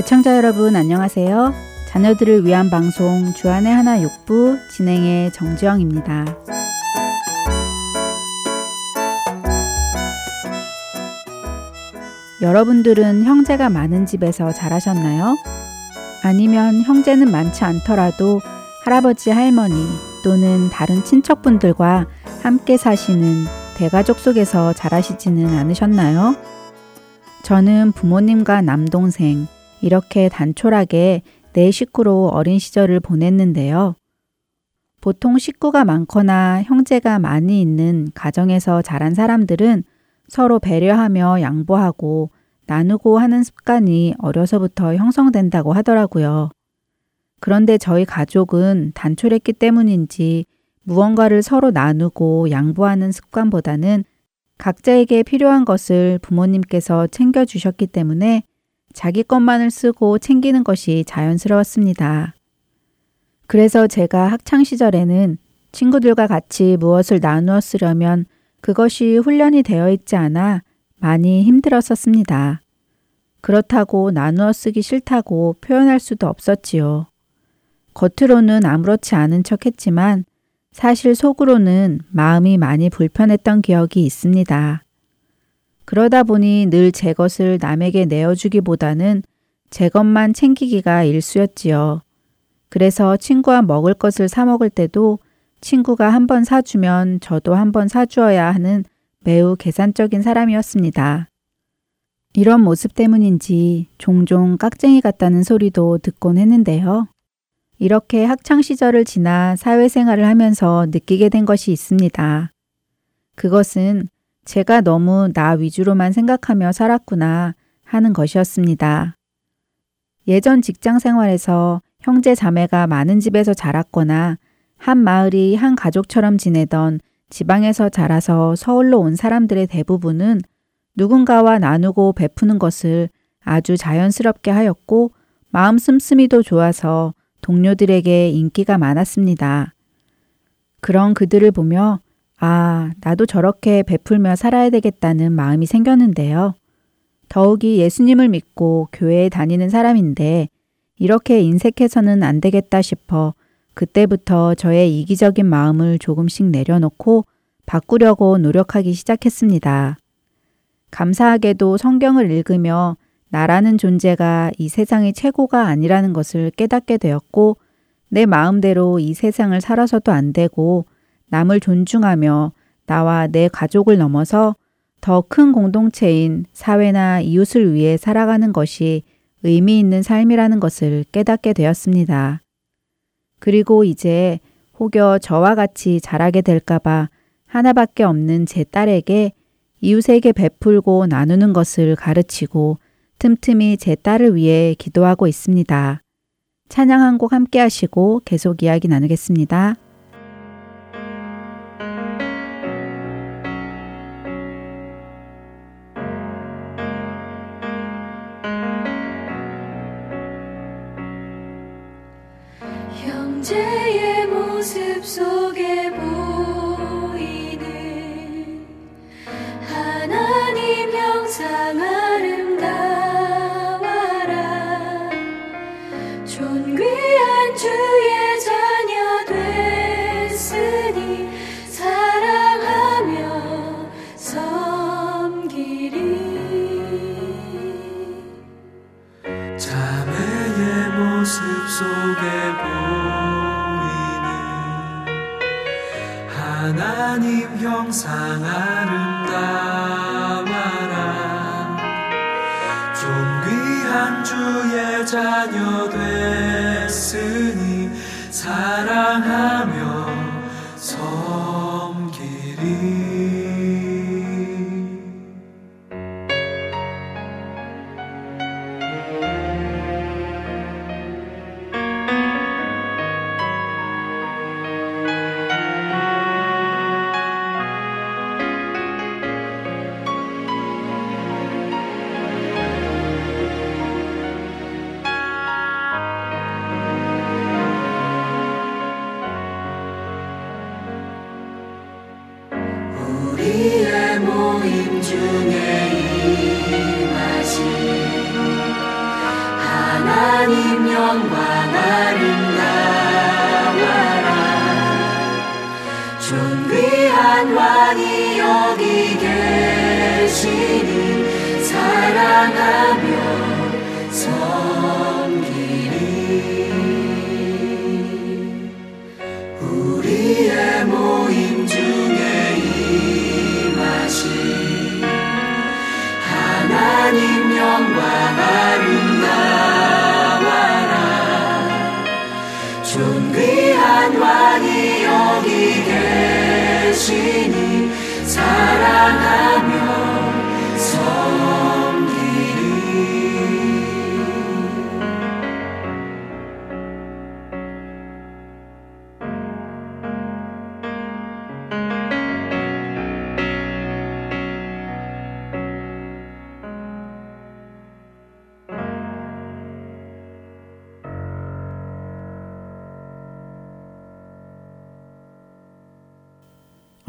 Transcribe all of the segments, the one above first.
애청자 여러분 안녕하세요. 자녀들을 위한 방송 주안의 하나 육부 진행의 정지영입니다. 여러분들은 형제가 많은 집에서 자라셨나요? 아니면 형제는 많지 않더라도 할아버지, 할머니 또는 다른 친척분들과 함께 사시는 대가족 속에서 자라시지는 않으셨나요? 저는 부모님과 남동생, 이렇게 단촐하게 네 식구로 어린 시절을 보냈는데요. 보통 식구가 많거나 형제가 많이 있는 가정에서 자란 사람들은 서로 배려하며 양보하고 나누고 하는 습관이 어려서부터 형성된다고 하더라고요. 그런데 저희 가족은 단촐했기 때문인지 무언가를 서로 나누고 양보하는 습관보다는 각자에게 필요한 것을 부모님께서 챙겨주셨기 때문에 자기 것만을 쓰고 챙기는 것이 자연스러웠습니다. 그래서 제가 학창 시절에는 친구들과 같이 무엇을 나누어 쓰려면 그것이 훈련이 되어 있지 않아 많이 힘들었었습니다. 그렇다고 나누어 쓰기 싫다고 표현할 수도 없었지요. 겉으로는 아무렇지 않은 척 했지만 사실 속으로는 마음이 많이 불편했던 기억이 있습니다. 그러다 보니 늘 제 것을 남에게 내어주기보다는 제 것만 챙기기가 일쑤였지요. 그래서 친구와 먹을 것을 사 먹을 때도 친구가 한 번 사주면 저도 한 번 사주어야 하는 매우 계산적인 사람이었습니다. 이런 모습 때문인지 종종 깍쟁이 같다는 소리도 듣곤 했는데요. 이렇게 학창 시절을 지나 사회생활을 하면서 느끼게 된 것이 있습니다. 그것은 제가 너무 나 위주로만 생각하며 살았구나 하는 것이었습니다. 예전 직장 생활에서 형제 자매가 많은 집에서 자랐거나 한 마을이 한 가족처럼 지내던 지방에서 자라서 서울로 온 사람들의 대부분은 누군가와 나누고 베푸는 것을 아주 자연스럽게 하였고 마음 씀씀이도 좋아서 동료들에게 인기가 많았습니다. 그런 그들을 보며 아, 나도 저렇게 베풀며 살아야 되겠다는 마음이 생겼는데요. 더욱이 예수님을 믿고 교회에 다니는 사람인데 이렇게 인색해서는 안 되겠다 싶어 그때부터 저의 이기적인 마음을 조금씩 내려놓고 바꾸려고 노력하기 시작했습니다. 감사하게도 성경을 읽으며 나라는 존재가 이 세상의 최고가 아니라는 것을 깨닫게 되었고 내 마음대로 이 세상을 살아서도 안 되고 남을 존중하며 나와 내 가족을 넘어서 더 큰 공동체인 사회나 이웃을 위해 살아가는 것이 의미 있는 삶이라는 것을 깨닫게 되었습니다. 그리고 이제 혹여 저와 같이 자라게 될까봐 하나밖에 없는 제 딸에게 이웃에게 베풀고 나누는 것을 가르치고 틈틈이 제 딸을 위해 기도하고 있습니다. 찬양 한 곡 함께 하시고 계속 이야기 나누겠습니다. 존재의 모습 속에 보이는 하나님 형상을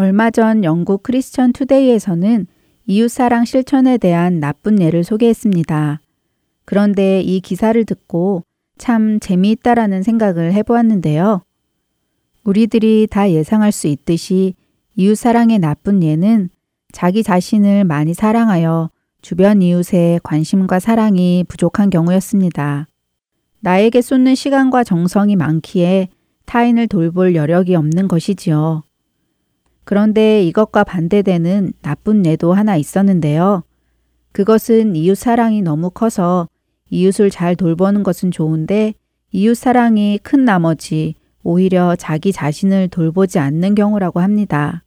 얼마 전 영국 크리스천 투데이에서는 이웃사랑 실천에 대한 나쁜 예를 소개했습니다. 그런데 이 기사를 듣고 참 재미있다라는 생각을 해보았는데요. 우리들이 다 예상할 수 있듯이 이웃사랑의 나쁜 예는 자기 자신을 많이 사랑하여 주변 이웃의 관심과 사랑이 부족한 경우였습니다. 나에게 쏟는 시간과 정성이 많기에 타인을 돌볼 여력이 없는 것이지요. 그런데 이것과 반대되는 나쁜 예도 하나 있었는데요. 그것은 이웃 사랑이 너무 커서 이웃을 잘 돌보는 것은 좋은데 이웃 사랑이 큰 나머지 오히려 자기 자신을 돌보지 않는 경우라고 합니다.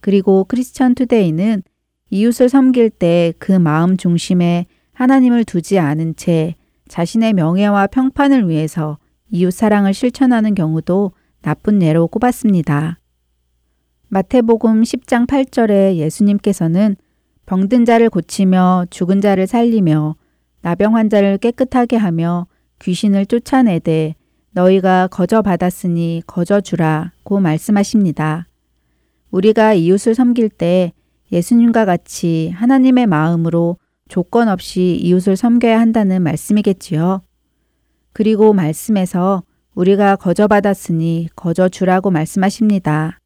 그리고 크리스천 투데이는 이웃을 섬길 때 그 마음 중심에 하나님을 두지 않은 채 자신의 명예와 평판을 위해서 이웃 사랑을 실천하는 경우도 나쁜 예로 꼽았습니다. 마태복음 10장 8절에 예수님께서는 병든 자를 고치며 죽은 자를 살리며 나병 환자를 깨끗하게 하며 귀신을 쫓아내되 너희가 거저 받았으니 거저 주라고 말씀하십니다. 우리가 이웃을 섬길 때 예수님과 같이 하나님의 마음으로 조건 없이 이웃을 섬겨야 한다는 말씀이겠지요. 그리고 말씀에서 우리가 거저 받았으니 거저 주라고 말씀하십니다.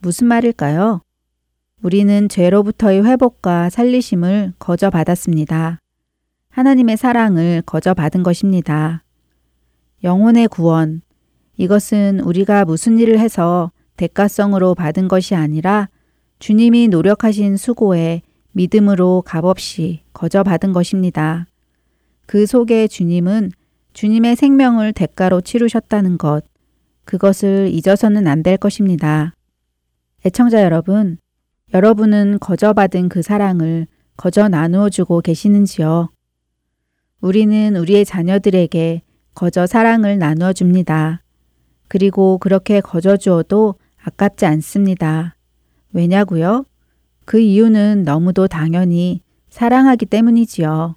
무슨 말일까요? 우리는 죄로부터의 회복과 살리심을 거저 받았습니다. 하나님의 사랑을 거저 받은 것입니다. 영혼의 구원. 이것은 우리가 무슨 일을 해서 대가성으로 받은 것이 아니라 주님이 노력하신 수고에 믿음으로 값없이 거저 받은 것입니다. 그 속에 주님은 주님의 생명을 대가로 치르셨다는 것, 그것을 잊어서는 안 될 것입니다. 애청자 여러분, 여러분은 거저 받은 그 사랑을 거저 나누어 주고 계시는지요? 우리는 우리의 자녀들에게 거저 사랑을 나누어 줍니다. 그리고 그렇게 거저 주어도 아깝지 않습니다. 왜냐고요? 그 이유는 너무도 당연히 사랑하기 때문이지요.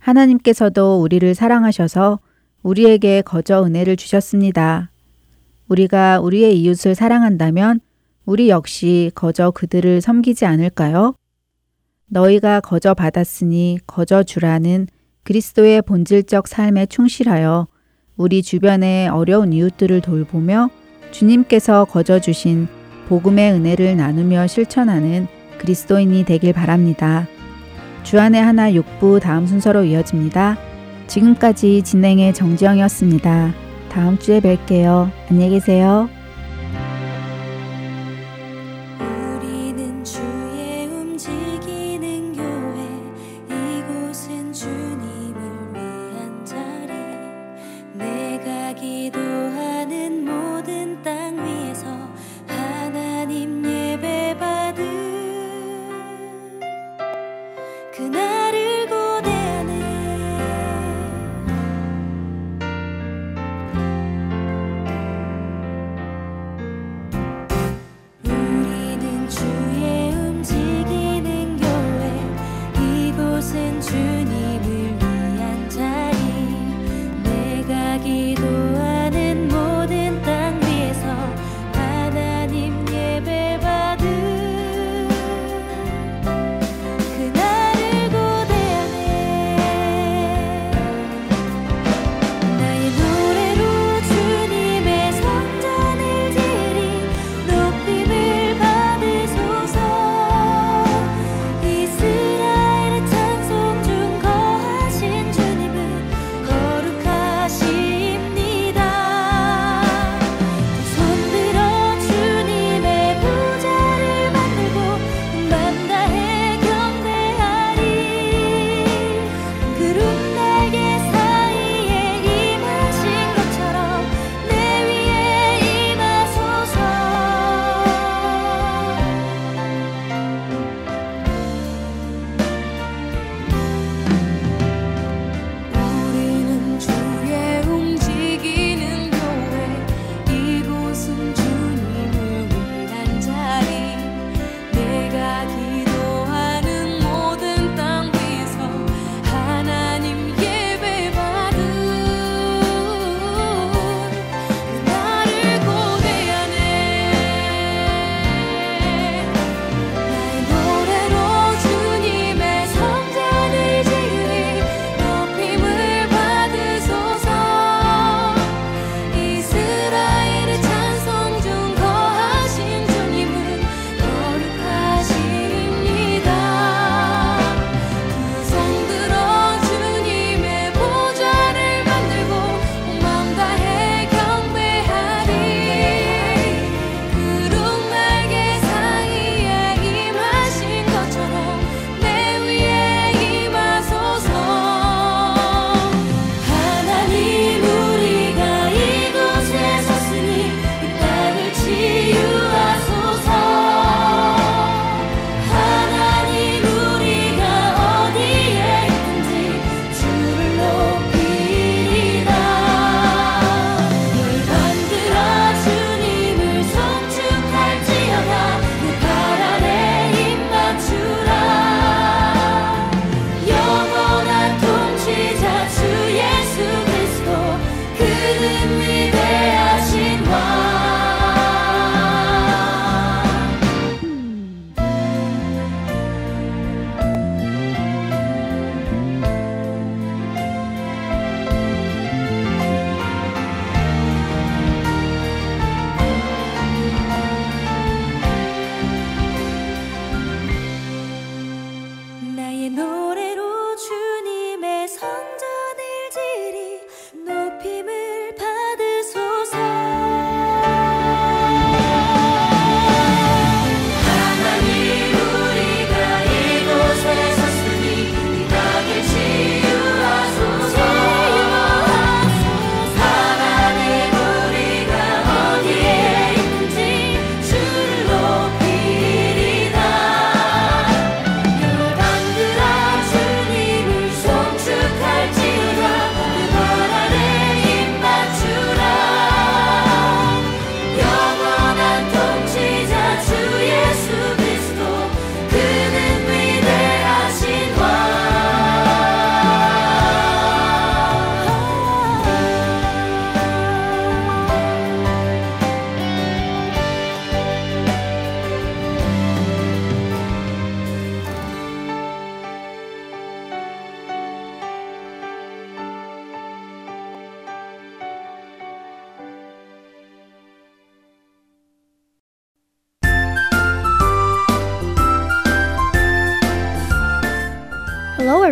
하나님께서도 우리를 사랑하셔서 우리에게 거저 은혜를 주셨습니다. 우리가 우리의 이웃을 사랑한다면 우리 역시 거저 그들을 섬기지 않을까요? 너희가 거저 받았으니 거저 주라는 그리스도의 본질적 삶에 충실하여 우리 주변의 어려운 이웃들을 돌보며 주님께서 거저 주신 복음의 은혜를 나누며 실천하는 그리스도인이 되길 바랍니다. 주안의 하나 6부 다음 순서로 이어집니다. 지금까지 진행의 정지영이었습니다. 다음 주에 뵐게요. 안녕히 계세요.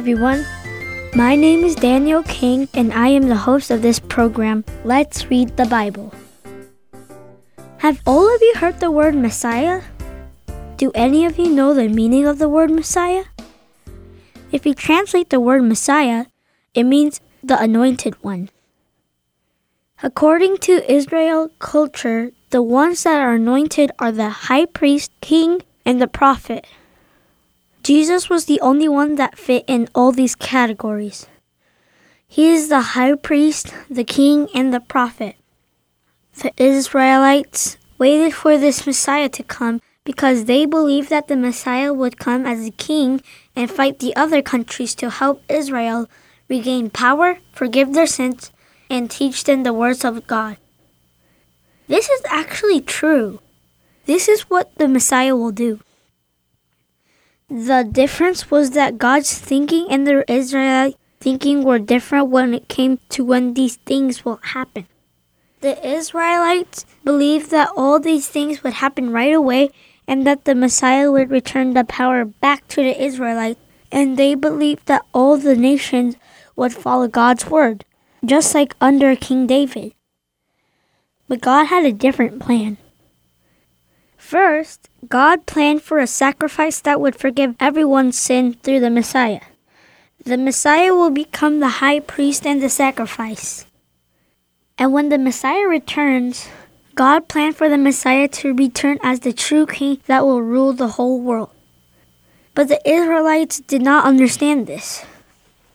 Everyone. My name is Daniel King, and I am the host of this program, Let's Read the Bible. Have all of you heard the word Messiah? Do any of you know the meaning of the word Messiah? If you translate the word Messiah, it means the anointed one. According to Israel culture, the ones that are anointed are the high priest, king, and the prophet. Jesus was the only one that fit in all these categories. He is the high priest, the king, and the prophet. The Israelites waited for this Messiah to come because they believed that the Messiah would come as a king and fight the other countries to help Israel regain power, forgive their sins, and teach them the words of God. This is actually true. This is what the Messiah will do. The difference was that God's thinking and the Israelite thinking were different when it came to when these things will happen. The Israelites believed that all these things would happen right away and that the Messiah would return the power back to the Israelites, and they believed that all the nations would follow God's word, just like under King David. But God had a different plan. First, God planned for a sacrifice that would forgive everyone's sin through the Messiah. The Messiah will become the high priest and the sacrifice. And when the Messiah returns, God planned for the Messiah to return as the true king that will rule the whole world. But the Israelites did not understand this.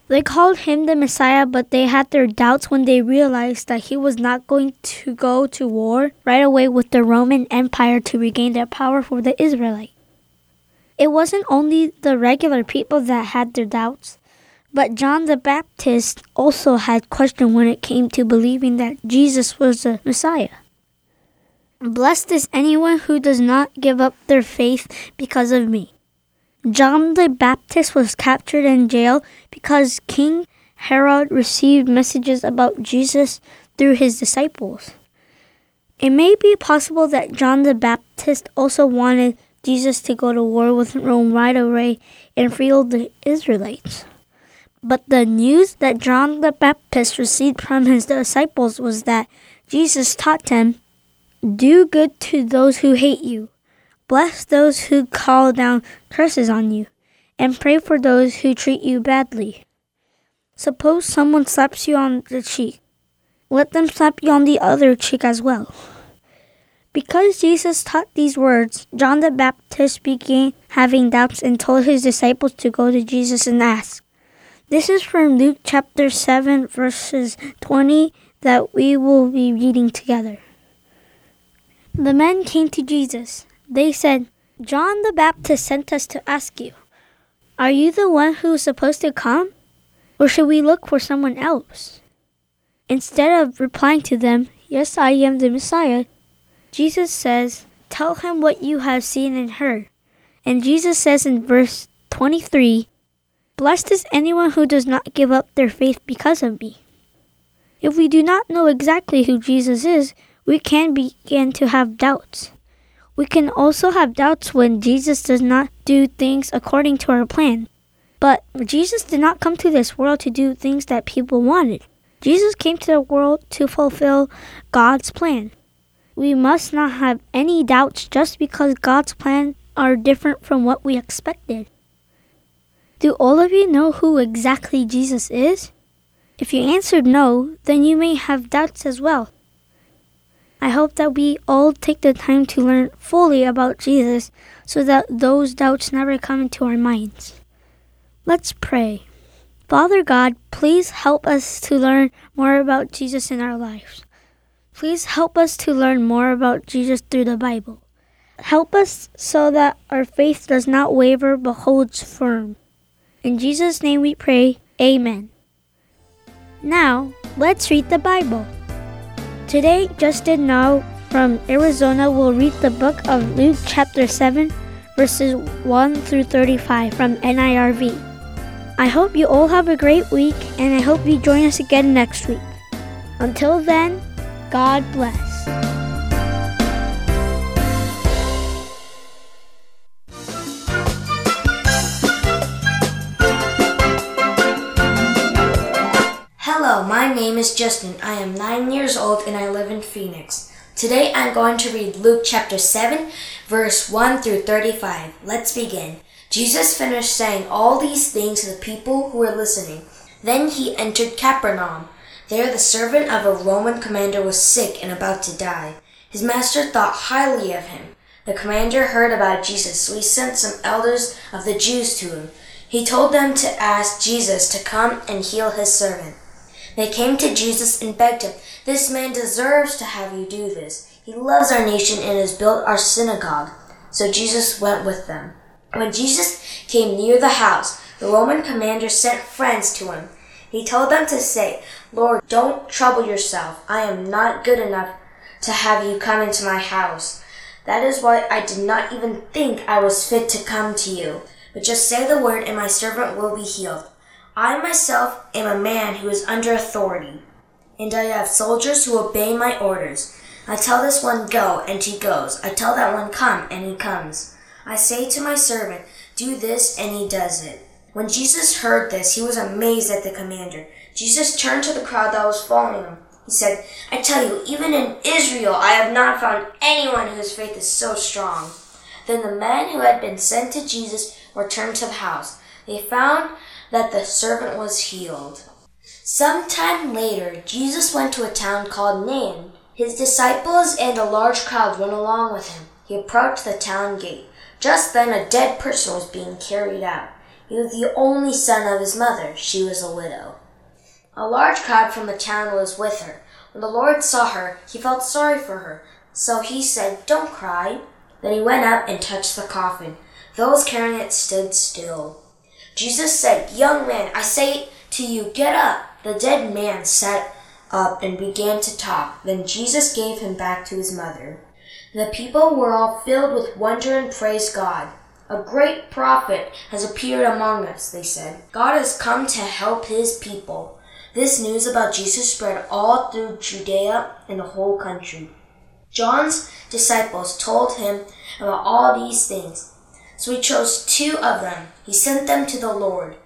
They called him the Messiah, but they had their doubts when they realized that he was not going to go to war right away with the Roman Empire to regain their power for the Israelites. It wasn't only the regular people that had their doubts, but John the Baptist also had questions when it came to believing that Jesus was the Messiah. Blessed is anyone who does not give up their faith because of me. John the Baptist was captured in jail because King Herod received messages about Jesus through his disciples. It may be possible that John the Baptist also wanted Jesus to go to war with Rome right away and free all the Israelites. But the news that John the Baptist received from his disciples was that Jesus taught them, Do good to those who hate you Bless those who call down curses on you, and pray for those who treat you badly. Suppose someone slaps you on the cheek. Let them slap you on the other cheek as well. Because Jesus taught these words, John the Baptist began having doubts and told his disciples to go to Jesus and ask. This is from Luke chapter 7, verses 20, that we will be reading together. The men came to Jesus. They said, John the Baptist sent us to ask you, Are you the one who is supposed to come? Or should we look for someone else? Instead of replying to them, Yes, I am the Messiah, Jesus says, Tell him what you have seen and heard. And Jesus says in verse 23, Blessed is anyone who does not give up their faith because of me. If we do not know exactly who Jesus is, we can begin to have doubts. We can also have doubts when Jesus does not do things according to our plan. But Jesus did not come to this world to do things that people wanted. Jesus came to the world to fulfill God's plan. We must not have any doubts just because God's plans are different from what we expected. Do all of you know who exactly Jesus is? If you answered no, then you may have doubts as well. I hope that we all take the time to learn fully about Jesus so that those doubts never come into our minds. Let's pray. Father God, please help us to learn more about Jesus in our lives. Please help us to learn more about Jesus through the Bible. Help us so that our faith does not waver but holds firm. In Jesus' name we pray, Amen. Now, let's read the Bible. Today, Justin Now from Arizona will read the book of Luke, chapter 7, verses 1 through 35 from NIRV. I hope you all have a great week, and I hope you join us again next week. Until then, God bless. Name is Justin. I am nine years old and I live in Phoenix. Today I'm going to read Luke chapter 7, verse 1 through 35. Let's begin. Jesus finished saying all these things to the people who were listening. Then he entered Capernaum. There the servant of a Roman commander was sick and about to die. His master thought highly of him. The commander heard about Jesus, so he sent some elders of the Jews to him. He told them to ask Jesus to come and heal his servant. They came to Jesus and begged him, This man deserves to have you do this. He loves our nation and has built our synagogue. So Jesus went with them. When Jesus came near the house, the Roman commander sent friends to him. He told them to say, Lord, don't trouble yourself. I am not good enough to have you come into my house. That is why I did not even think I was fit to come to you. But just say the word and my servant will be healed. I myself am a man who is under authority, and I have soldiers who obey my orders. I tell this one go, and he goes. I tell that one come, and he comes. I say to my servant, do this, and he does it. When Jesus heard this, he was amazed at the commander. Jesus turned to the crowd that was following him. He said, I tell you, even in Israel, I have not found anyone whose faith is so strong. Then the men who had been sent to Jesus returned to the house. They found that the servant was healed. Some time later, Jesus went to a town called Nain. His disciples and a large crowd went along with him. He approached the town gate. Just then, a dead person was being carried out. He was the only son of his mother. She was a widow. A large crowd from the town was with her. When the Lord saw her, he felt sorry for her. So he said, Don't cry. Then he went up and touched the coffin. Those carrying it stood still. Jesus said, Young man, I say to you, get up. The dead man sat up and began to talk. Then Jesus gave him back to his mother. The people were all filled with wonder and praised God. A great prophet has appeared among us, they said. God has come to help his people. This news about Jesus spread all through Judea and the whole country. John's disciples told him about all these things. So he chose two of them. He sent them to the Lord.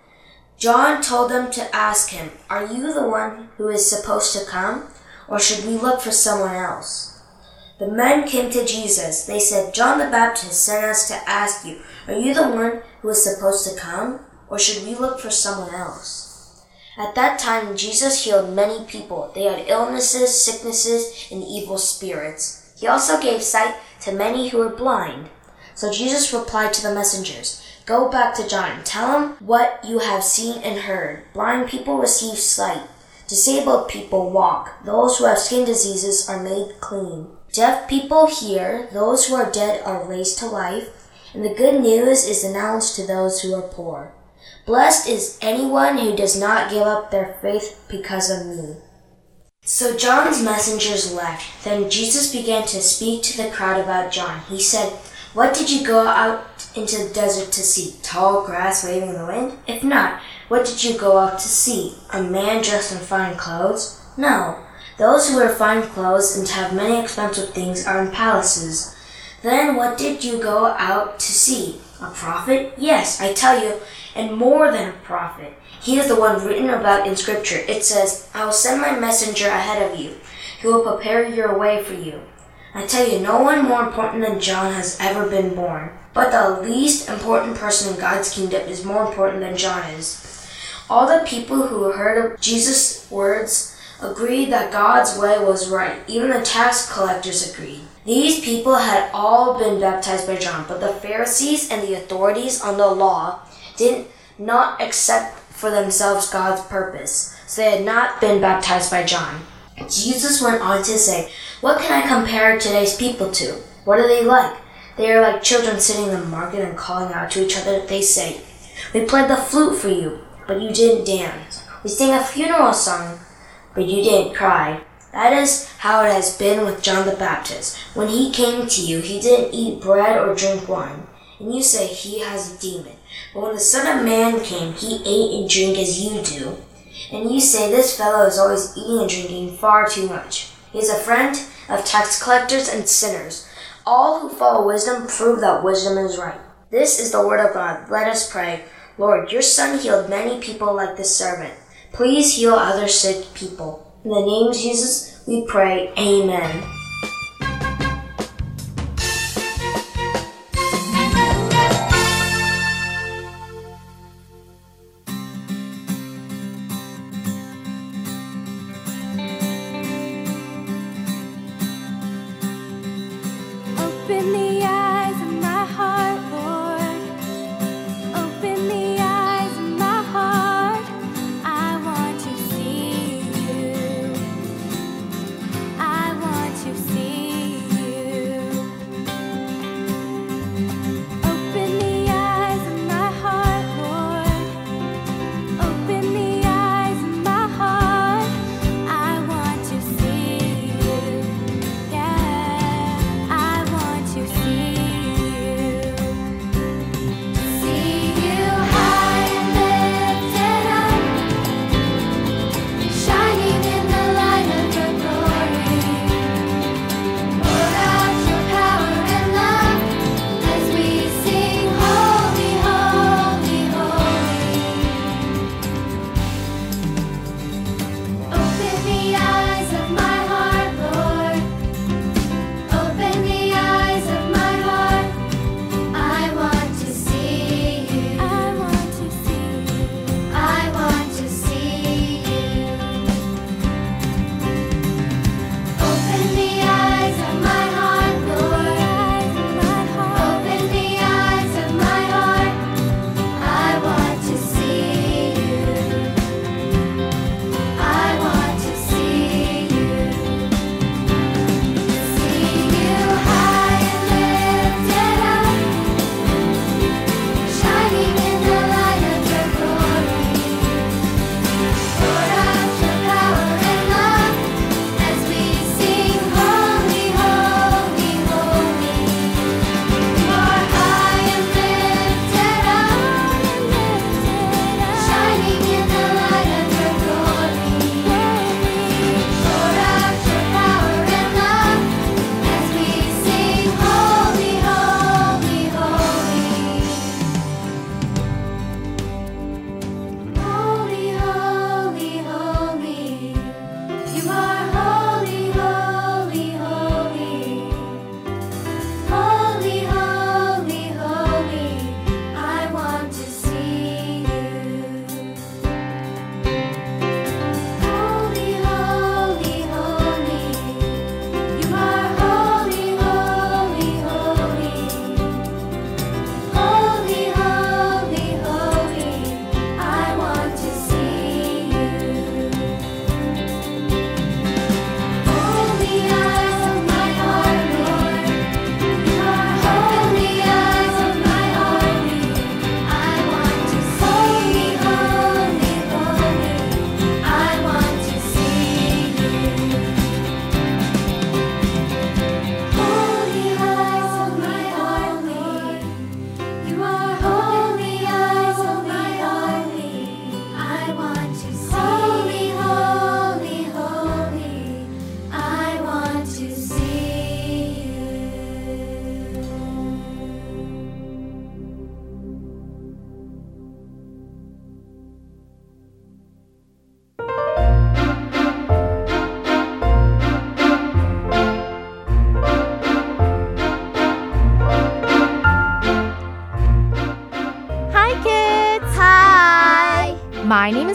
John told them to ask him, Are you the one who is supposed to come, or should we look for someone else? The men came to Jesus. They said, John the Baptist sent us to ask you, Are you the one who is supposed to come, or should we look for someone else? At that time, Jesus healed many people. They had illnesses, sicknesses, and evil spirits. He also gave sight to many who were blind. So Jesus replied to the messengers, Go back to John. and Tell him what you have seen and heard. Blind people receive sight. Disabled people walk. Those who have skin diseases are made clean. Deaf people hear. Those who are dead are raised to life. And the good news is announced to those who are poor. Blessed is anyone who does not give up their faith because of me. So John's messengers left. Then Jesus began to speak to the crowd about John. He said, What did you go out into the desert to see? Tall grass waving in the wind? If not, what did you go out to see? A man dressed in fine clothes? No. Those who wear fine clothes and have many expensive things are in palaces. Then what did you go out to see? A prophet? Yes, I tell you, and more than a prophet. He is the one written about in Scripture. It says, I will send my messenger ahead of you, who will prepare your way for you. I tell you, no one more important than John has ever been born. But the least important person in God's kingdom is more important than John is. All the people who heard of Jesus' words agreed that God's way was right. Even the tax collectors agreed. These people had all been baptized by John, but the Pharisees and the authorities on the law did not accept for themselves God's purpose, so they had not been baptized by John. Jesus went on to say, What can I compare today's people to? What are they like? They are like children sitting in the market and calling out to each other. They say, We played the flute for you, but you didn't dance. We sang a funeral song, but you didn't cry. That is how it has been with John the Baptist. When he came to you, he didn't eat bread or drink wine, and you say he has a demon. But when the Son of Man came, he ate and drank as you do. And you say this fellow is always eating and drinking far too much. He is a friend of tax collectors and sinners. All who follow wisdom prove that wisdom is right. This is the word of God. Let us pray. Lord, your son healed many people like this servant. Please heal other sick people. In the name of Jesus, we pray. Amen.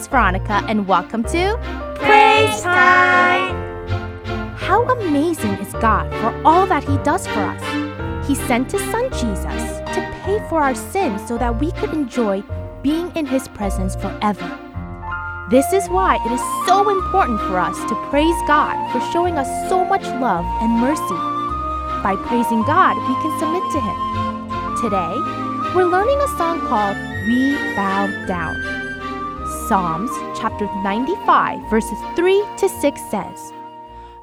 Veronica, and welcome to Praise Time! How amazing is God for all that He does for us! He sent His Son Jesus to pay for our sins so that we could enjoy being in His presence forever. This is why it is so important for us to praise God for showing us so much love and mercy. By praising God, we can submit to Him. Today, we're learning a song called We Bow Down. Psalms chapter 95, verses 3 to 6 says,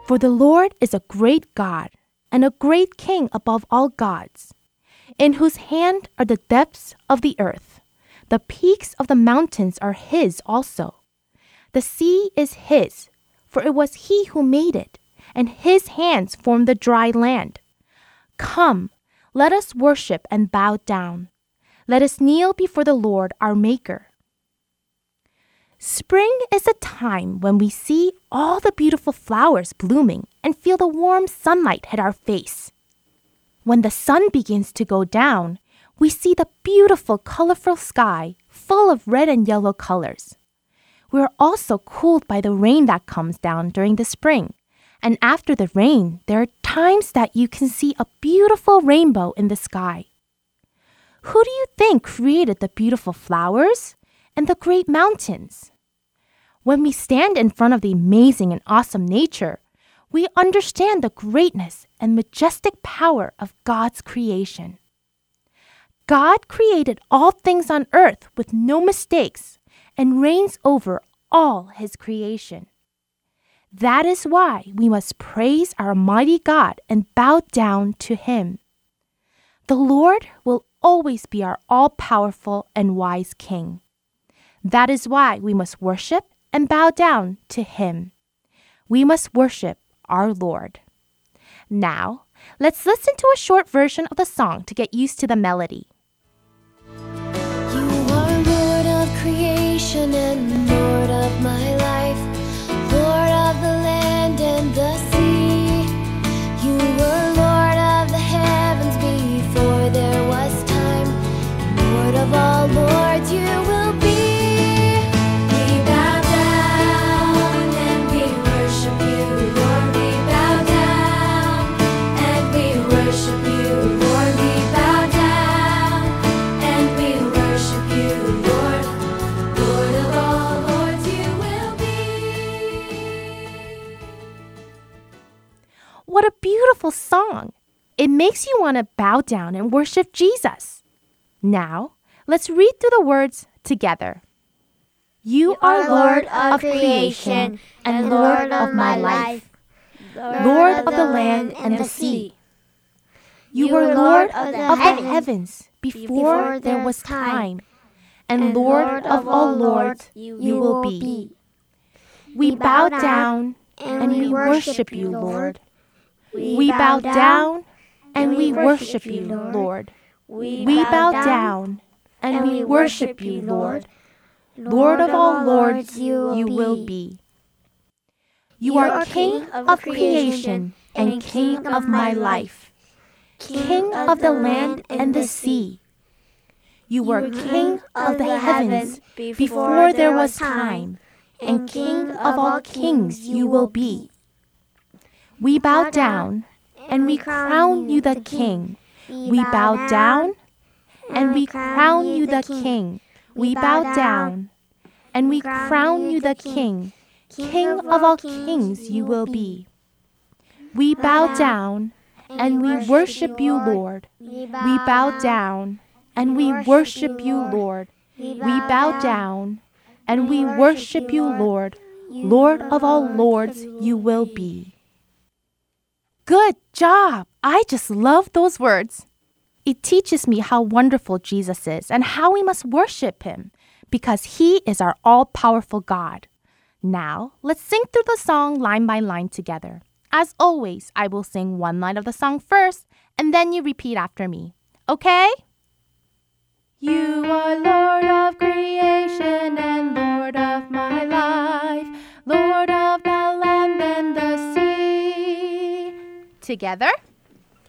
For the Lord is a great God and a great King above all gods, in whose hand are the depths of the earth. The peaks of the mountains are his also. The sea is his, for it was he who made it, and his hands formed the dry land. Come, let us worship and bow down. Let us kneel before the Lord our Maker. Spring is a time when we see all the beautiful flowers blooming and feel the warm sunlight hit our face. When the sun begins to go down, we see the beautiful, colorful sky full of red and yellow colors. We are also cooled by the rain that comes down during the spring. And after the rain, there are times that you can see a beautiful rainbow in the sky. Who do you think created the beautiful flowers and the great mountains? When we stand in front of the amazing and awesome nature, we understand the greatness and majestic power of God's creation. God created all things on earth with no mistakes and reigns over all his creation. That is why we must praise our mighty God and bow down to him. The Lord will always be our all powerful and wise King. That is why we must worship and bow down to him. We must worship our Lord. Now, let's listen to a short version of the song to get used to the melody. What a beautiful song! It makes you want to bow down and worship Jesus. Now, let's read through the words together. You are Lord of creation and Lord of my life, Lord of the land and the sea. You were Lord of the heavens before there was time, and Lord of all lords you will be. We bow down and we worship you, Lord. We bow down and we worship you, Lord. We bow down and we worship you, Lord. Lord of all lords, you will be. You are King of creation and King of my life, King of the land and the sea. You were King of the heavens before there was time, and King of all kings you will be. We bow down and we crown you the King. We bow down and we crown you the King. We bow down and we crown you the King. King of all kings you will be. We bow down and we worship you, Lord. We bow down and we worship you, Lord. We bow down and we worship you, Lord. Lord of all lords you will be. Good job! I just love those words. It teaches me how wonderful Jesus is and how we must worship him because he is our all powerful God. Now, let's sing through the song line by line together. As always, I will sing one line of the song first and then you repeat after me. Okay? You are Lord of creation and Lord of my life, Lord of the land and the sea. Together.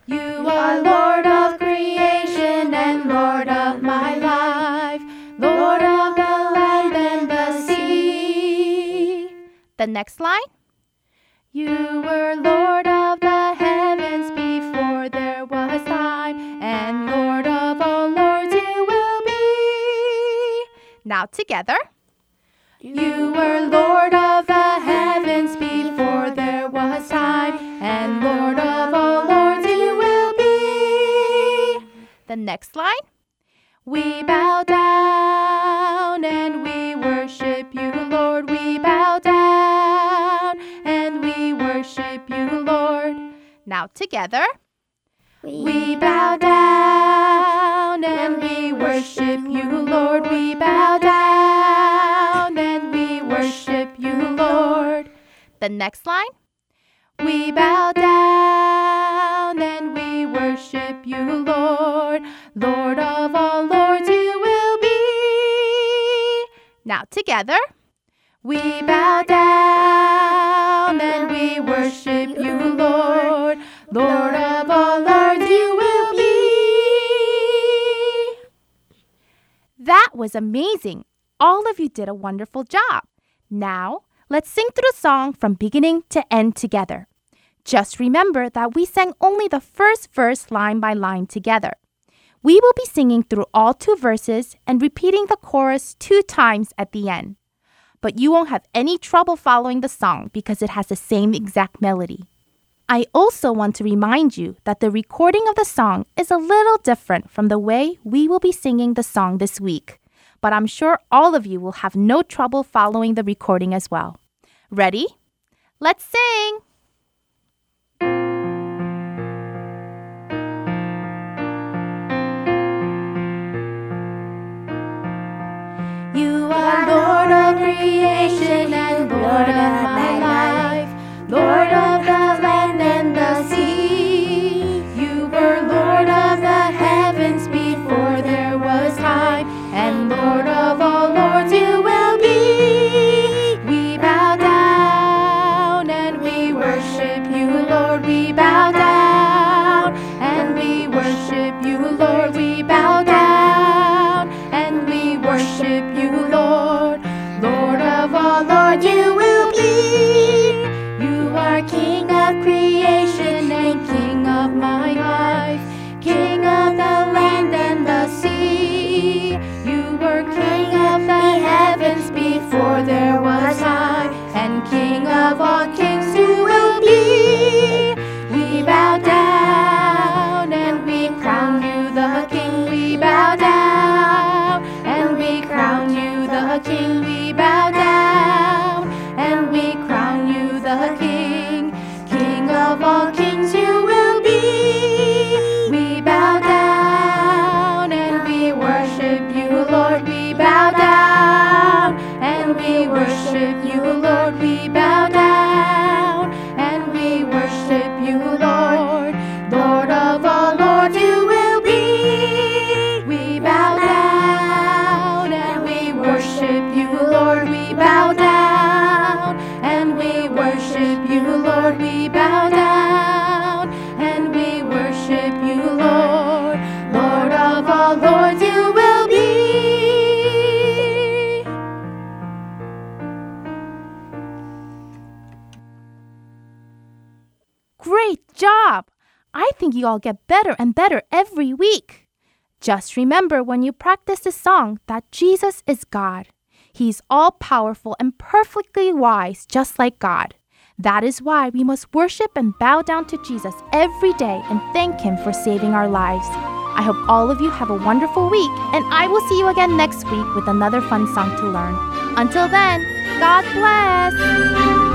You are Lord of creation and Lord of my life, Lord of the land and the sea. The next line. You were Lord of the heavens before there was time, and Lord of all lords you will be. Now together. You were Lord of the heavens before there was time, and Lord of all lords you will be. The next line. We bow down and we worship you, Lord. We bow down and we worship you, Lord. Now together. We bow down and we worship you, Lord. We bow down and we worship you, Lord. The next line. We bow down and we worship you, Lord. Lord of all lords, you will be. Now together. We bow down and we worship you, Lord. Lord of all lords, you will be. That was amazing. All of you did a wonderful job. Now, let's sing through the song from beginning to end together. Just remember that we sang only the first verse line by line together. We will be singing through all two verses and repeating the chorus two times at the end. But you won't have any trouble following the song because it has the same exact melody. I also want to remind you that the recording of the song is a little different from the way we will be singing the song this week, but I'm sure all of you will have no trouble following the recording as well. Ready? Let's sing! Just remember when you practice this song that Jesus is God. He's all powerful and perfectly wise, just like God. That is why we must worship and bow down to Jesus every day and thank Him for saving our lives. I hope all of you have a wonderful week, and I will see you again next week with another fun song to learn. Until then, God bless!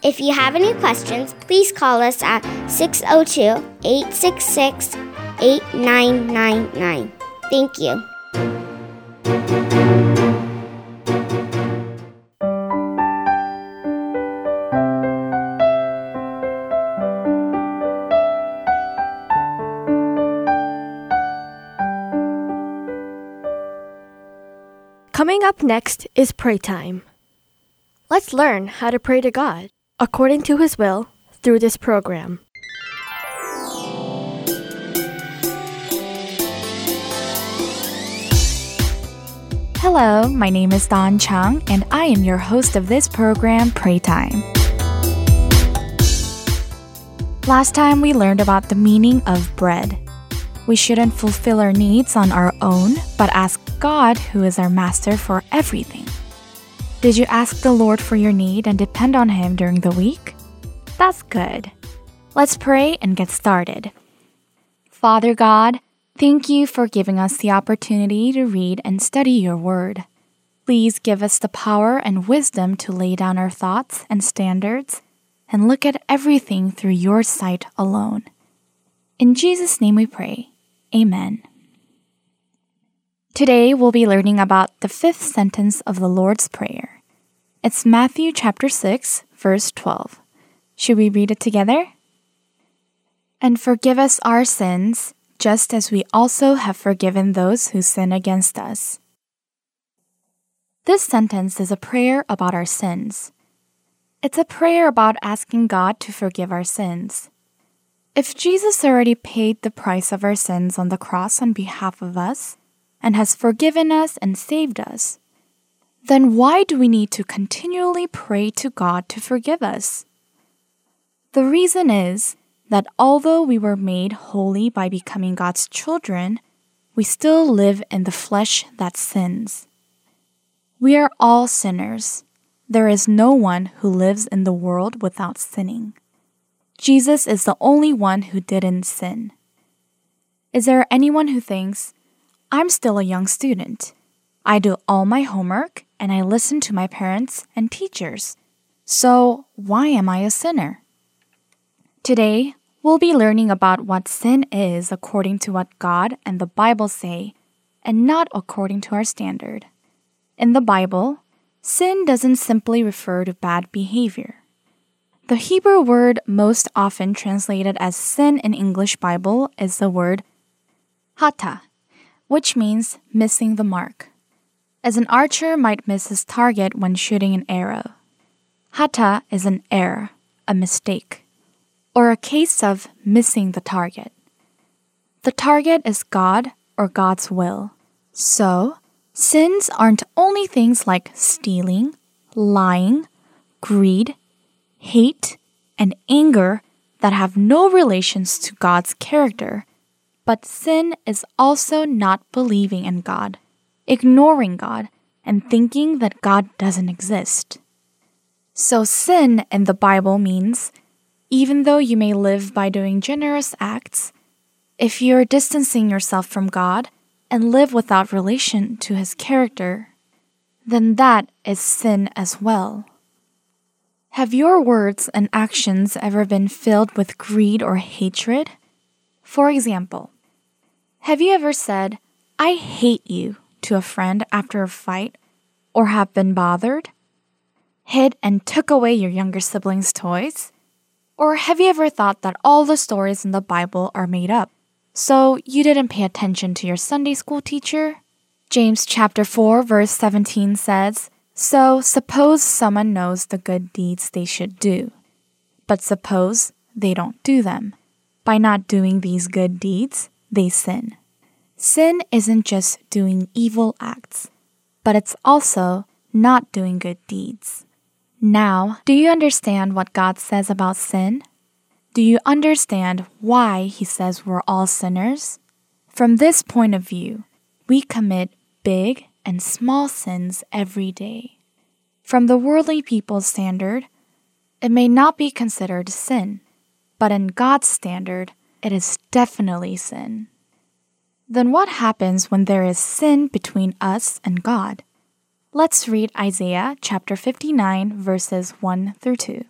If you have any questions, please call us at 602 866 8999. Thank you. Coming up next is pray time. Let's learn how to pray to God according to His will through this program. Hello, my name is Don Chang, and I am your host of this program, Pray Time. Last time we learned about the meaning of bread. We shouldn't fulfill our needs on our own, but ask God, who is our master, for everything. Did you ask the Lord for your need and depend on Him during the week? That's good. Let's pray and get started. Father God, thank you for giving us the opportunity to read and study your word. Please give us the power and wisdom to lay down our thoughts and standards and look at everything through your sight alone. In Jesus' name we pray. Amen. Today we'll be learning about the fifth sentence of the Lord's Prayer. It's Matthew chapter 6, verse 12. Should we read it together? And forgive us our sins, just as we also have forgiven those who sin against us. This sentence is a prayer about our sins. It's a prayer about asking God to forgive our sins. If Jesus already paid the price of our sins on the cross on behalf of us and has forgiven us and saved us, then why do we need to continually pray to God to forgive us? The reason is that although we were made holy by becoming God's children, we still live in the flesh that sins. We are all sinners. There is no one who lives in the world without sinning. Jesus is the only one who didn't sin. Is there anyone who thinks, I'm still a young student. I do all my homework and I listen to my parents and teachers. So why am I a sinner? Today, we'll be learning about what sin is according to what God and the Bible say, and not according to our standard. In the Bible, sin doesn't simply refer to bad behavior. The Hebrew word most often translated as sin in English Bible is the word hata, which means missing the mark. As an archer might miss his target when shooting an arrow. Hata is an error, a mistake, or a case of missing the target. The target is God or God's will. So, sins aren't only things like stealing, lying, greed, hate, and anger that have no relations to God's character. But sin is also not believing in God, ignoring God, and thinking that God doesn't exist. So, sin in the Bible means even though you may live by doing generous acts, if you are distancing yourself from God and live without relation to His character, then that is sin as well. Have your words and actions ever been filled with greed or hatred? For example, have you ever said, I hate you to a friend after a fight or have been bothered? Hid and took away your younger sibling's toys? Or have you ever thought that all the stories in the Bible are made up? So you didn't pay attention to your Sunday school teacher? James chapter 4 verse 17 says, So suppose someone knows the good deeds they should do, but suppose they don't do them. By not doing these good deeds, they sin. Sin isn't just doing evil acts, but it's also not doing good deeds. Now, do you understand what God says about sin? Do you understand why He says we're all sinners? From this point of view, we commit big and small sins every day. From the worldly people's standard, it may not be considered sin, but in God's standard, it is definitely sin. Then what happens when there is sin between us and God? Let's read Isaiah chapter 59, verses 1 through 2.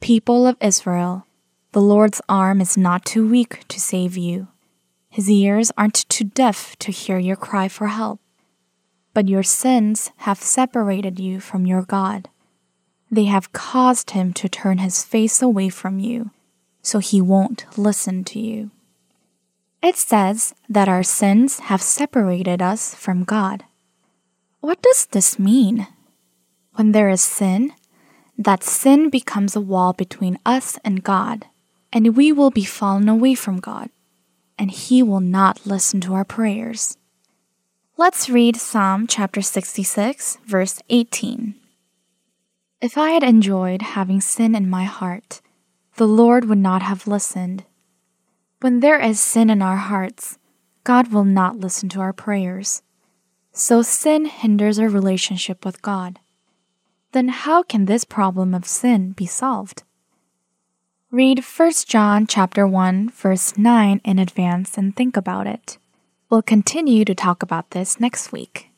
People of Israel, the Lord's arm is not too weak to save you. His ears aren't too deaf to hear your cry for help. But your sins have separated you from your God. They have caused him to turn his face away from you, so he won't listen to you. It says that our sins have separated us from God. What does this mean? When there is sin, that sin becomes a wall between us and God, and we will be fallen away from God, and He will not listen to our prayers. Let's read Psalm chapter 66, verse 18. If I had enjoyed having sin in my heart, the Lord would not have listened. When there is sin in our hearts, God will not listen to our prayers. So sin hinders our relationship with God. Then how can this problem of sin be solved? Read 1 John chapter 1 verse 9 in advance and think about it. We'll continue to talk about this next week.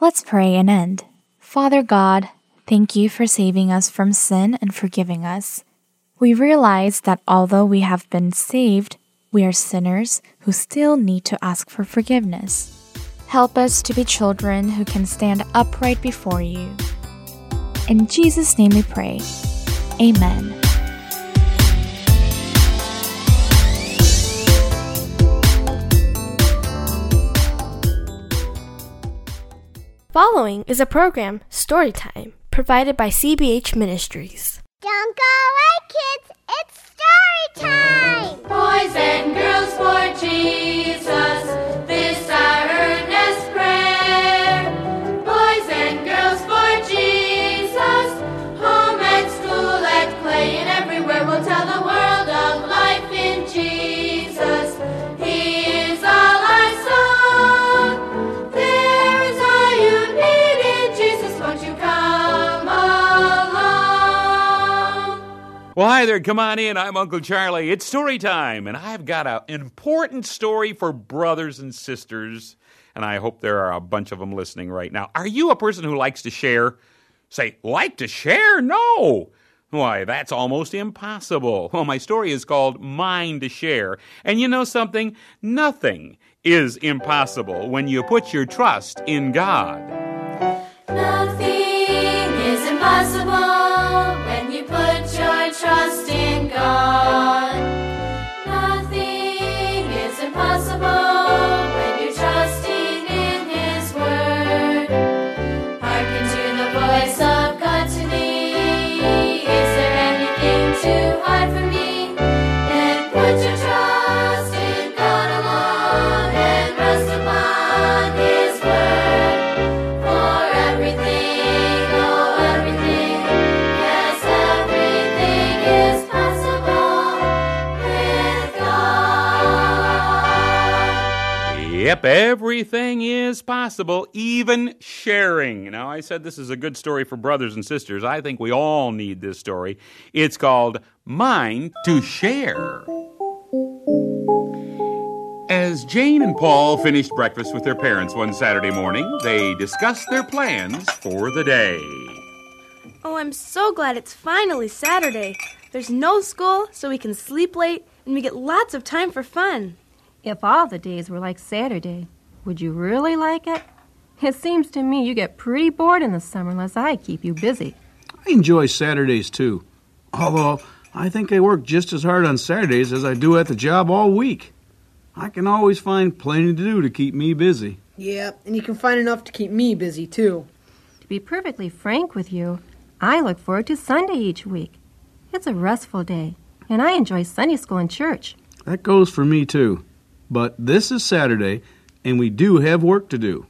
Let's pray and end. Father God, thank you for saving us from sin and forgiving us. We realize that although we have been saved, we are sinners who still need to ask for forgiveness. Help us to be children who can stand upright before you. In Jesus' name we pray. Amen. Following is a program, Storytime, provided by CBH Ministries. Don't go away, kids. It's story time. Boys and girls for Jesus, this our earnest hi there. Come on in. I'm Uncle Charlie. It's story time, and I've got an important story for brothers and sisters, and I hope there are a bunch of them listening right now. Are you a person who likes to share? Say, like to share? No. Why, that's almost impossible. Well, my story is called Mine to Share. And you know something? Nothing is impossible when you put your trust in God. Yep, everything is possible, even sharing. Now, I said this is a good story for brothers and sisters. I think we all need this story. It's called Mine to Share. As Jane and Paul finished breakfast with their parents one Saturday morning, they discussed their plans for the day. Oh, I'm so glad it's finally Saturday. There's no school, so we can sleep late and we get lots of time for fun. If all the days were like Saturday, would you really like it? It seems to me you get pretty bored in the summer unless I keep you busy. I enjoy Saturdays too. Although I think I work just as hard on Saturdays as I do at the job all week. I can always find plenty to do to keep me busy. Yeah, and you can find enough to keep me busy too. To be perfectly frank with you, I look forward to Sunday each week. It's a restful day, and I enjoy Sunday school and church. That goes for me too. But this is Saturday, and we do have work to do.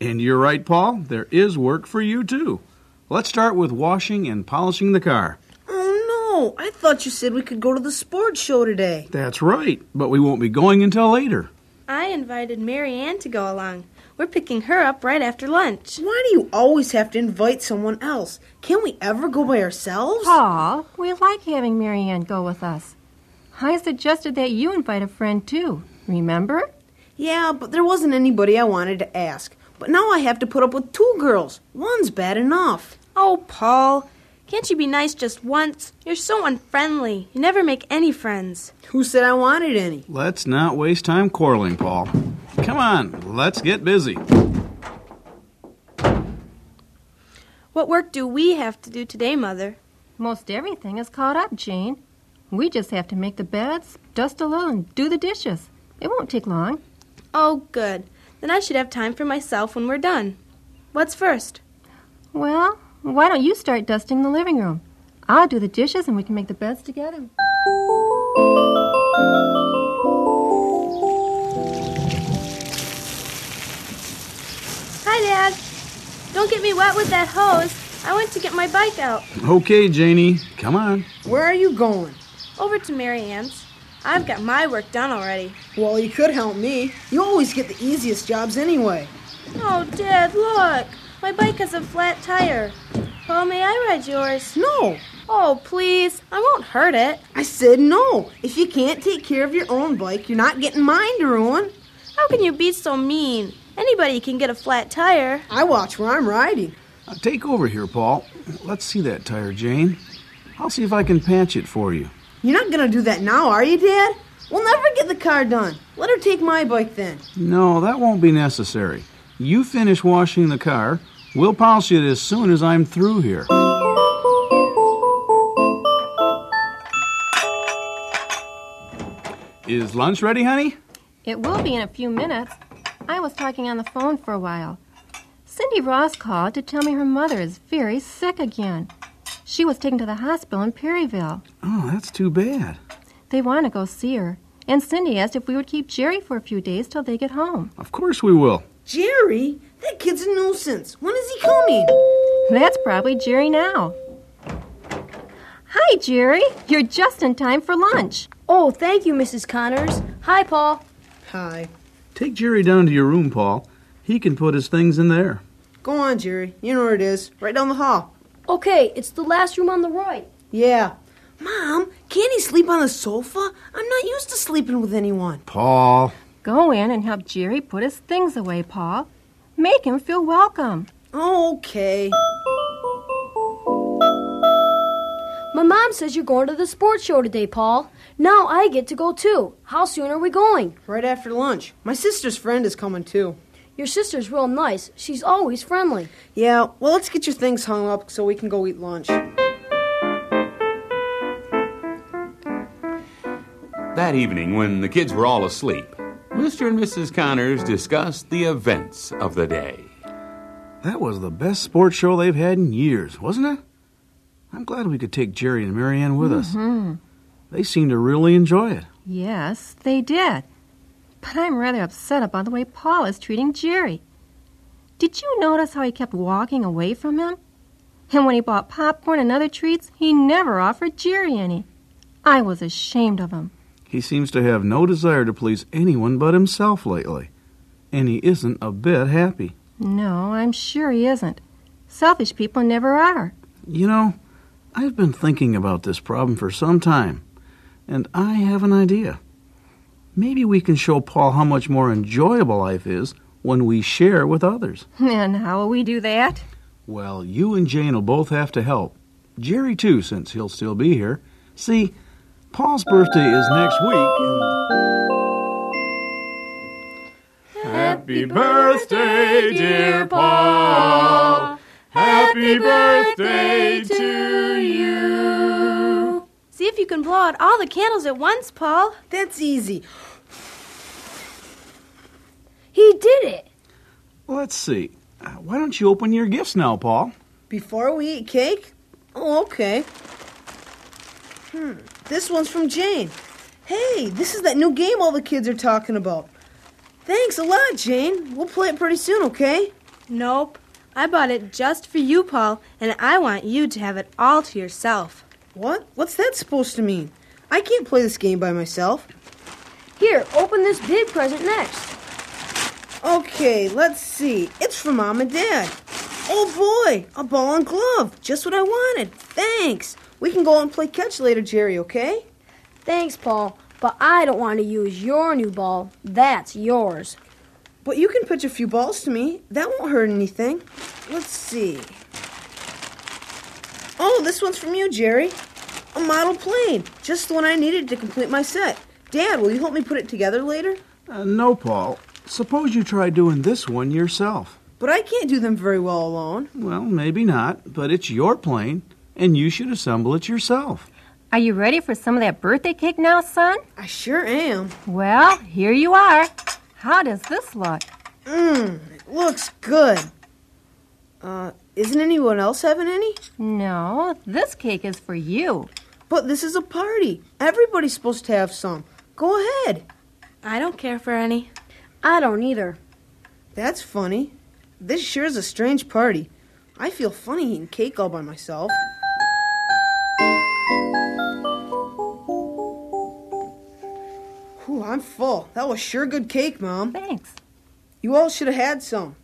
And you're right, Paul, there is work for you too. Let's start with washing and polishing the car. Oh no, I thought you said we could go to the sports show today. That's right, but we won't be going until later. I invited Mary Ann to go along. We're picking her up right after lunch. Why do you always have to invite someone else? Can't we ever go by ourselves? Paul, we like having Mary Ann go with us. I suggested that you invite a friend too. Remember? Yeah, but there wasn't anybody I wanted to ask. But now I have to put up with two girls. One's bad enough. Oh, Paul, can't you be nice just once? You're so unfriendly. You never make any friends. Who said I wanted any? Let's not waste time quarreling, Paul. Come on, let's get busy. What work do we have to do today, Mother? Most everything is caught up, Jane. We just have to make the beds, dust a little, and do the dishes. It won't take long. Oh, good. Then I should have time for myself when we're done. What's first? Well, why don't you start dusting the living room? I'll do the dishes and we can make the beds together. Hi, Dad. Don't get me wet with that hose. I went to get my bike out. Okay, Janie, come on. Where are you going? Over to Mary Ann's. I've got my work done already. Well, you could help me. You always get the easiest jobs anyway. Oh, Dad, look. My bike has a flat tire. Well, may I ride yours? No. Oh, please. I won't hurt it. I said no. If you can't take care of your own bike, you're not getting mine to ruin. How can you be so mean? Anybody can get a flat tire. I watch where I'm riding. Uh, take over here, Paul. Let's see that tire, Jane. I'll see if I can patch it for you. You're not gonna do that now, are you, Dad? We'll never get the car done. Let her take my bike then. No, that won't be necessary. You finish washing the car. We'll polish it as soon as I'm through here. Is lunch ready, honey? It will be in a few minutes. I was talking on the phone for a while. Cindy Ross called to tell me her mother is very sick again. She was taken to the hospital in Perryville. Oh, that's too bad. They want to go see her. And Cindy asked if we would keep Jerry for a few days till they get home. Of course we will. Jerry? That kid's a nuisance. When is he coming? That's probably Jerry now. Hi, Jerry. You're just in time for lunch. Oh, thank you, Mrs. Connors. Hi, Paul. Hi. Take Jerry down to your room, Paul. He can put his things in there. Go on, Jerry. You know where it is. Right down the hall. Okay, it's the last room on the right. Yeah. Mom, can't he sleep on the sofa? I'm not used to sleeping with anyone. Paul. Go in and help Jerry put his things away, Paul. Make him feel welcome. Okay. My mom says you're going to the sports show today, Paul. Now I get to go too. How soon are we going? Right after lunch. My sister's friend is coming too. Your sister's real nice. She's always friendly. Yeah, well, let's get your things hung up so we can go eat lunch. That evening, when the kids were all asleep, Mr. and Mrs. Connors discussed the events of the day. That was the best sports show they've had in years, wasn't it? I'm glad we could take Jerry and Mary Ann with us. Mm-hmm. They seemed to really enjoy it. Yes, they did. But I'm rather upset about the way Paul is treating Jerry. Did you notice how he kept walking away from him? And when he bought popcorn and other treats, he never offered Jerry any. I was ashamed of him. He seems to have no desire to please anyone but himself lately. and he isn't a bit happy. No, I'm sure he isn't. Selfish people never are. You know, I've been thinking about this problem for some time, and I have an idea. Maybe we can show Paul how much more enjoyable life is when we share with others. And how will we do that? Well, you and Jane will both have to help. Jerry, too, since he'll still be here. See, Paul's birthday is next week, and. Happy birthday, dear Paul. Happy birthday to you. See if you can blow out all the candles at once, Paul. That's easy. He did it. Let's see. Uh, Why don't you open your gifts now, Paul? Before we eat cake? Oh, okay. Hmm. This one's from Jane. Hey, this is that new game all the kids are talking about. Thanks a lot, Jane. We'll play it pretty soon, okay? Nope. I bought it just for you, Paul, and I want you to have it all to yourself. What? What's that supposed to mean? I can't play this game by myself. Here, open this big present next. Okay, let's see. It's for Mom and Dad. Oh boy, a ball and glove. Just what I wanted. Thanks. We can go out and play catch later, Jerry, okay? Thanks, Paul, but I don't want to use your new ball. That's yours. But you can pitch a few balls to me. That won't hurt anything. Let's see. Oh, this one's from you, Jerry. A model plane. Just the one I needed to complete my set. Dad, will you help me put it together later? Uh, no, Paul. Suppose you try doing this one yourself. But I can't do them very well alone. Well, maybe not, but it's your plane, and you should assemble it yourself. Are you ready for some of that birthday cake now, son? I sure am. Well, here you are. How does this look? Mmm, it looks good. Uh, isn't anyone else having any? No, this cake is for you. But this is a party. Everybody's supposed to have some. Go ahead. I don't care for any. I don't either. That's funny. This sure is a strange party. I feel funny eating cake all by myself. Whew, I'm full. That was sure good cake, Mom. Thanks. You all should have had some.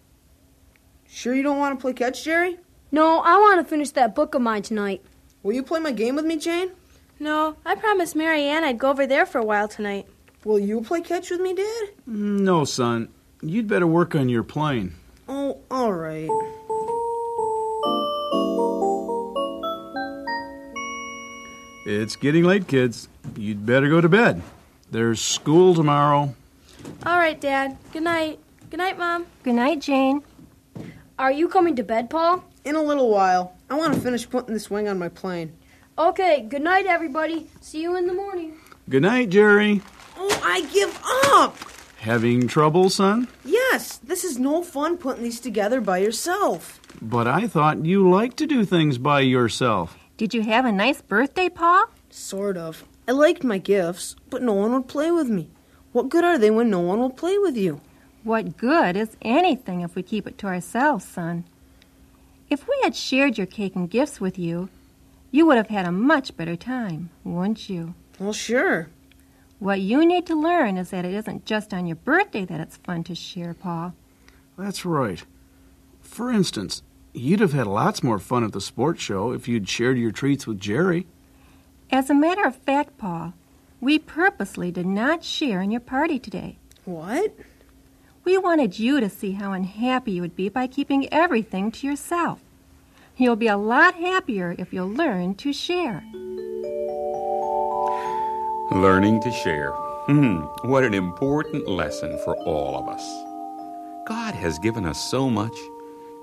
Sure you don't want to play catch, Jerry? No, I want to finish that book of mine tonight. Will you play my game with me, Jane? No, I promised Mary Ann I'd go over there for a while tonight. Will you play catch with me, Dad? No, son. You'd better work on your plane. Oh, all right. It's getting late, kids. You'd better go to bed. There's school tomorrow. All right, Dad. Good night. Good night, Mom. Good night, Jane. Are you coming to bed, Paul? In a little while. I want to finish putting this wing on my plane. Okay, good night, everybody. See you in the morning. Good night, Jerry. Oh, I give up! Having trouble, son? Yes, this is no fun putting these together by yourself. But I thought you liked to do things by yourself. Did you have a nice birthday, Paul? Sort of. I liked my gifts, but no one would play with me. What good are they when no one will play with you? What good is anything if we keep it to ourselves, son? If we had shared your cake and gifts with you, you would have had a much better time, wouldn't you? Well, sure. What you need to learn is that it isn't just on your birthday that it's fun to share, Paul. That's right. For instance, you'd have had lots more fun at the sports show if you'd shared your treats with Jerry. As a matter of fact, Paul, we purposely did not share in your party today. What? We wanted you to see how unhappy you would be by keeping everything to yourself. You'll be a lot happier if you'll learn to share. Learning to share. Hmm, what an important lesson for all of us. God has given us so much,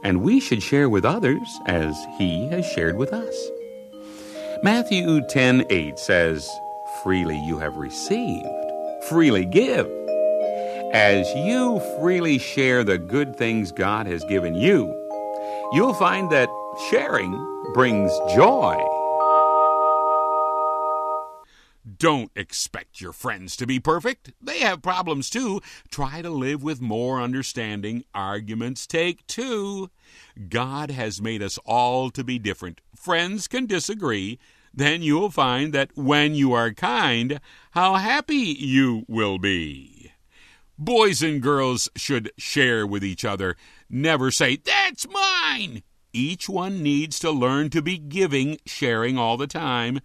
and we should share with others as He has shared with us. Matthew 10:8 says, "Freely you have received, freely give." As you freely share the good things God has given you, you'll find that sharing brings joy. Don't expect your friends to be perfect. They have problems too. Try to live with more understanding. Arguments take two. God has made us all to be different. Friends can disagree. Then you'll find that when you are kind, how happy you will be. Boys and girls should share with each other. Never say, That's mine! Each one needs to learn to be giving, sharing all the time.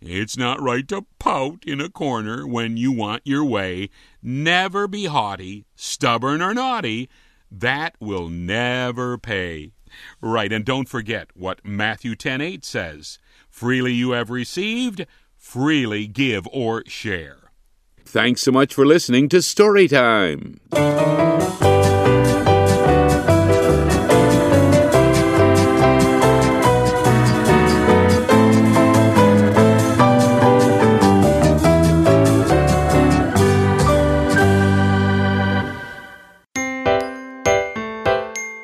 It's not right to pout in a corner when you want your way. Never be haughty, stubborn, or naughty. That will never pay. Right, and don't forget what Matthew 10:8 says. Freely you have received, freely give or share. Thanks so much for listening to Storytime.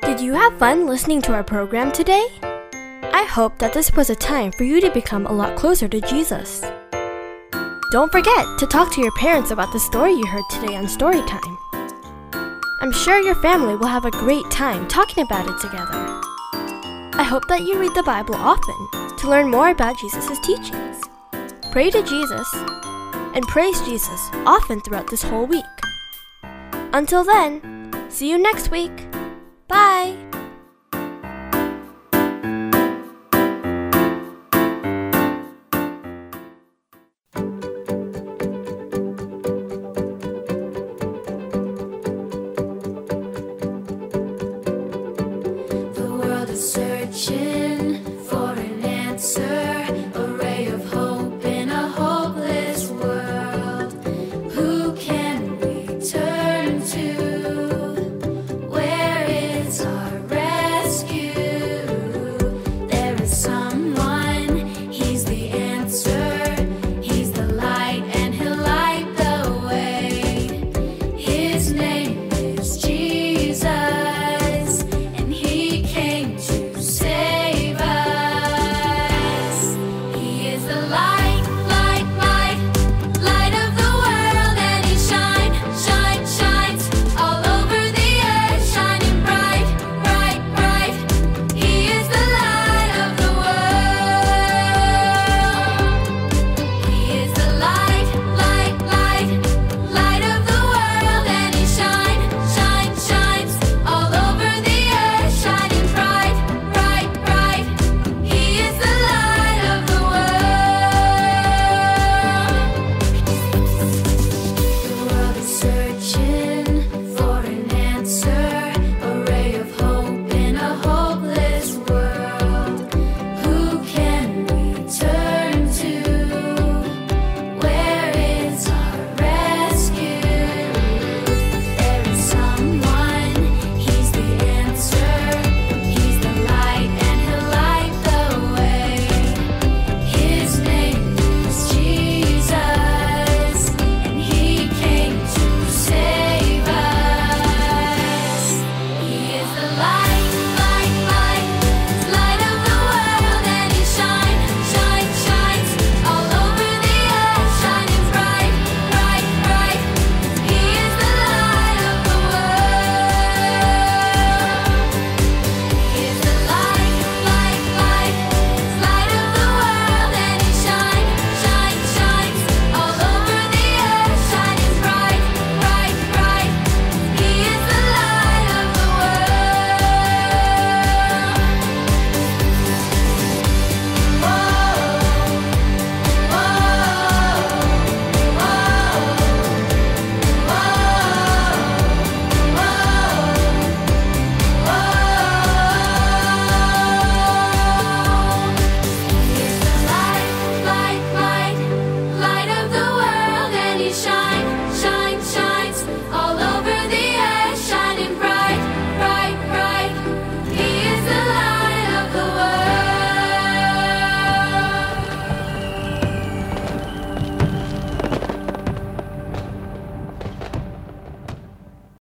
Did you have fun listening to our program today? I hope that this was a time for you to become a lot closer to Jesus. Don't forget to talk to your parents about the story you heard today on Storytime. I'm sure your family will have a great time talking about it together. I hope that you read the Bible often to learn more about Jesus' teachings. Pray to Jesus and praise Jesus often throughout this whole week. Until then, see you next week. Bye.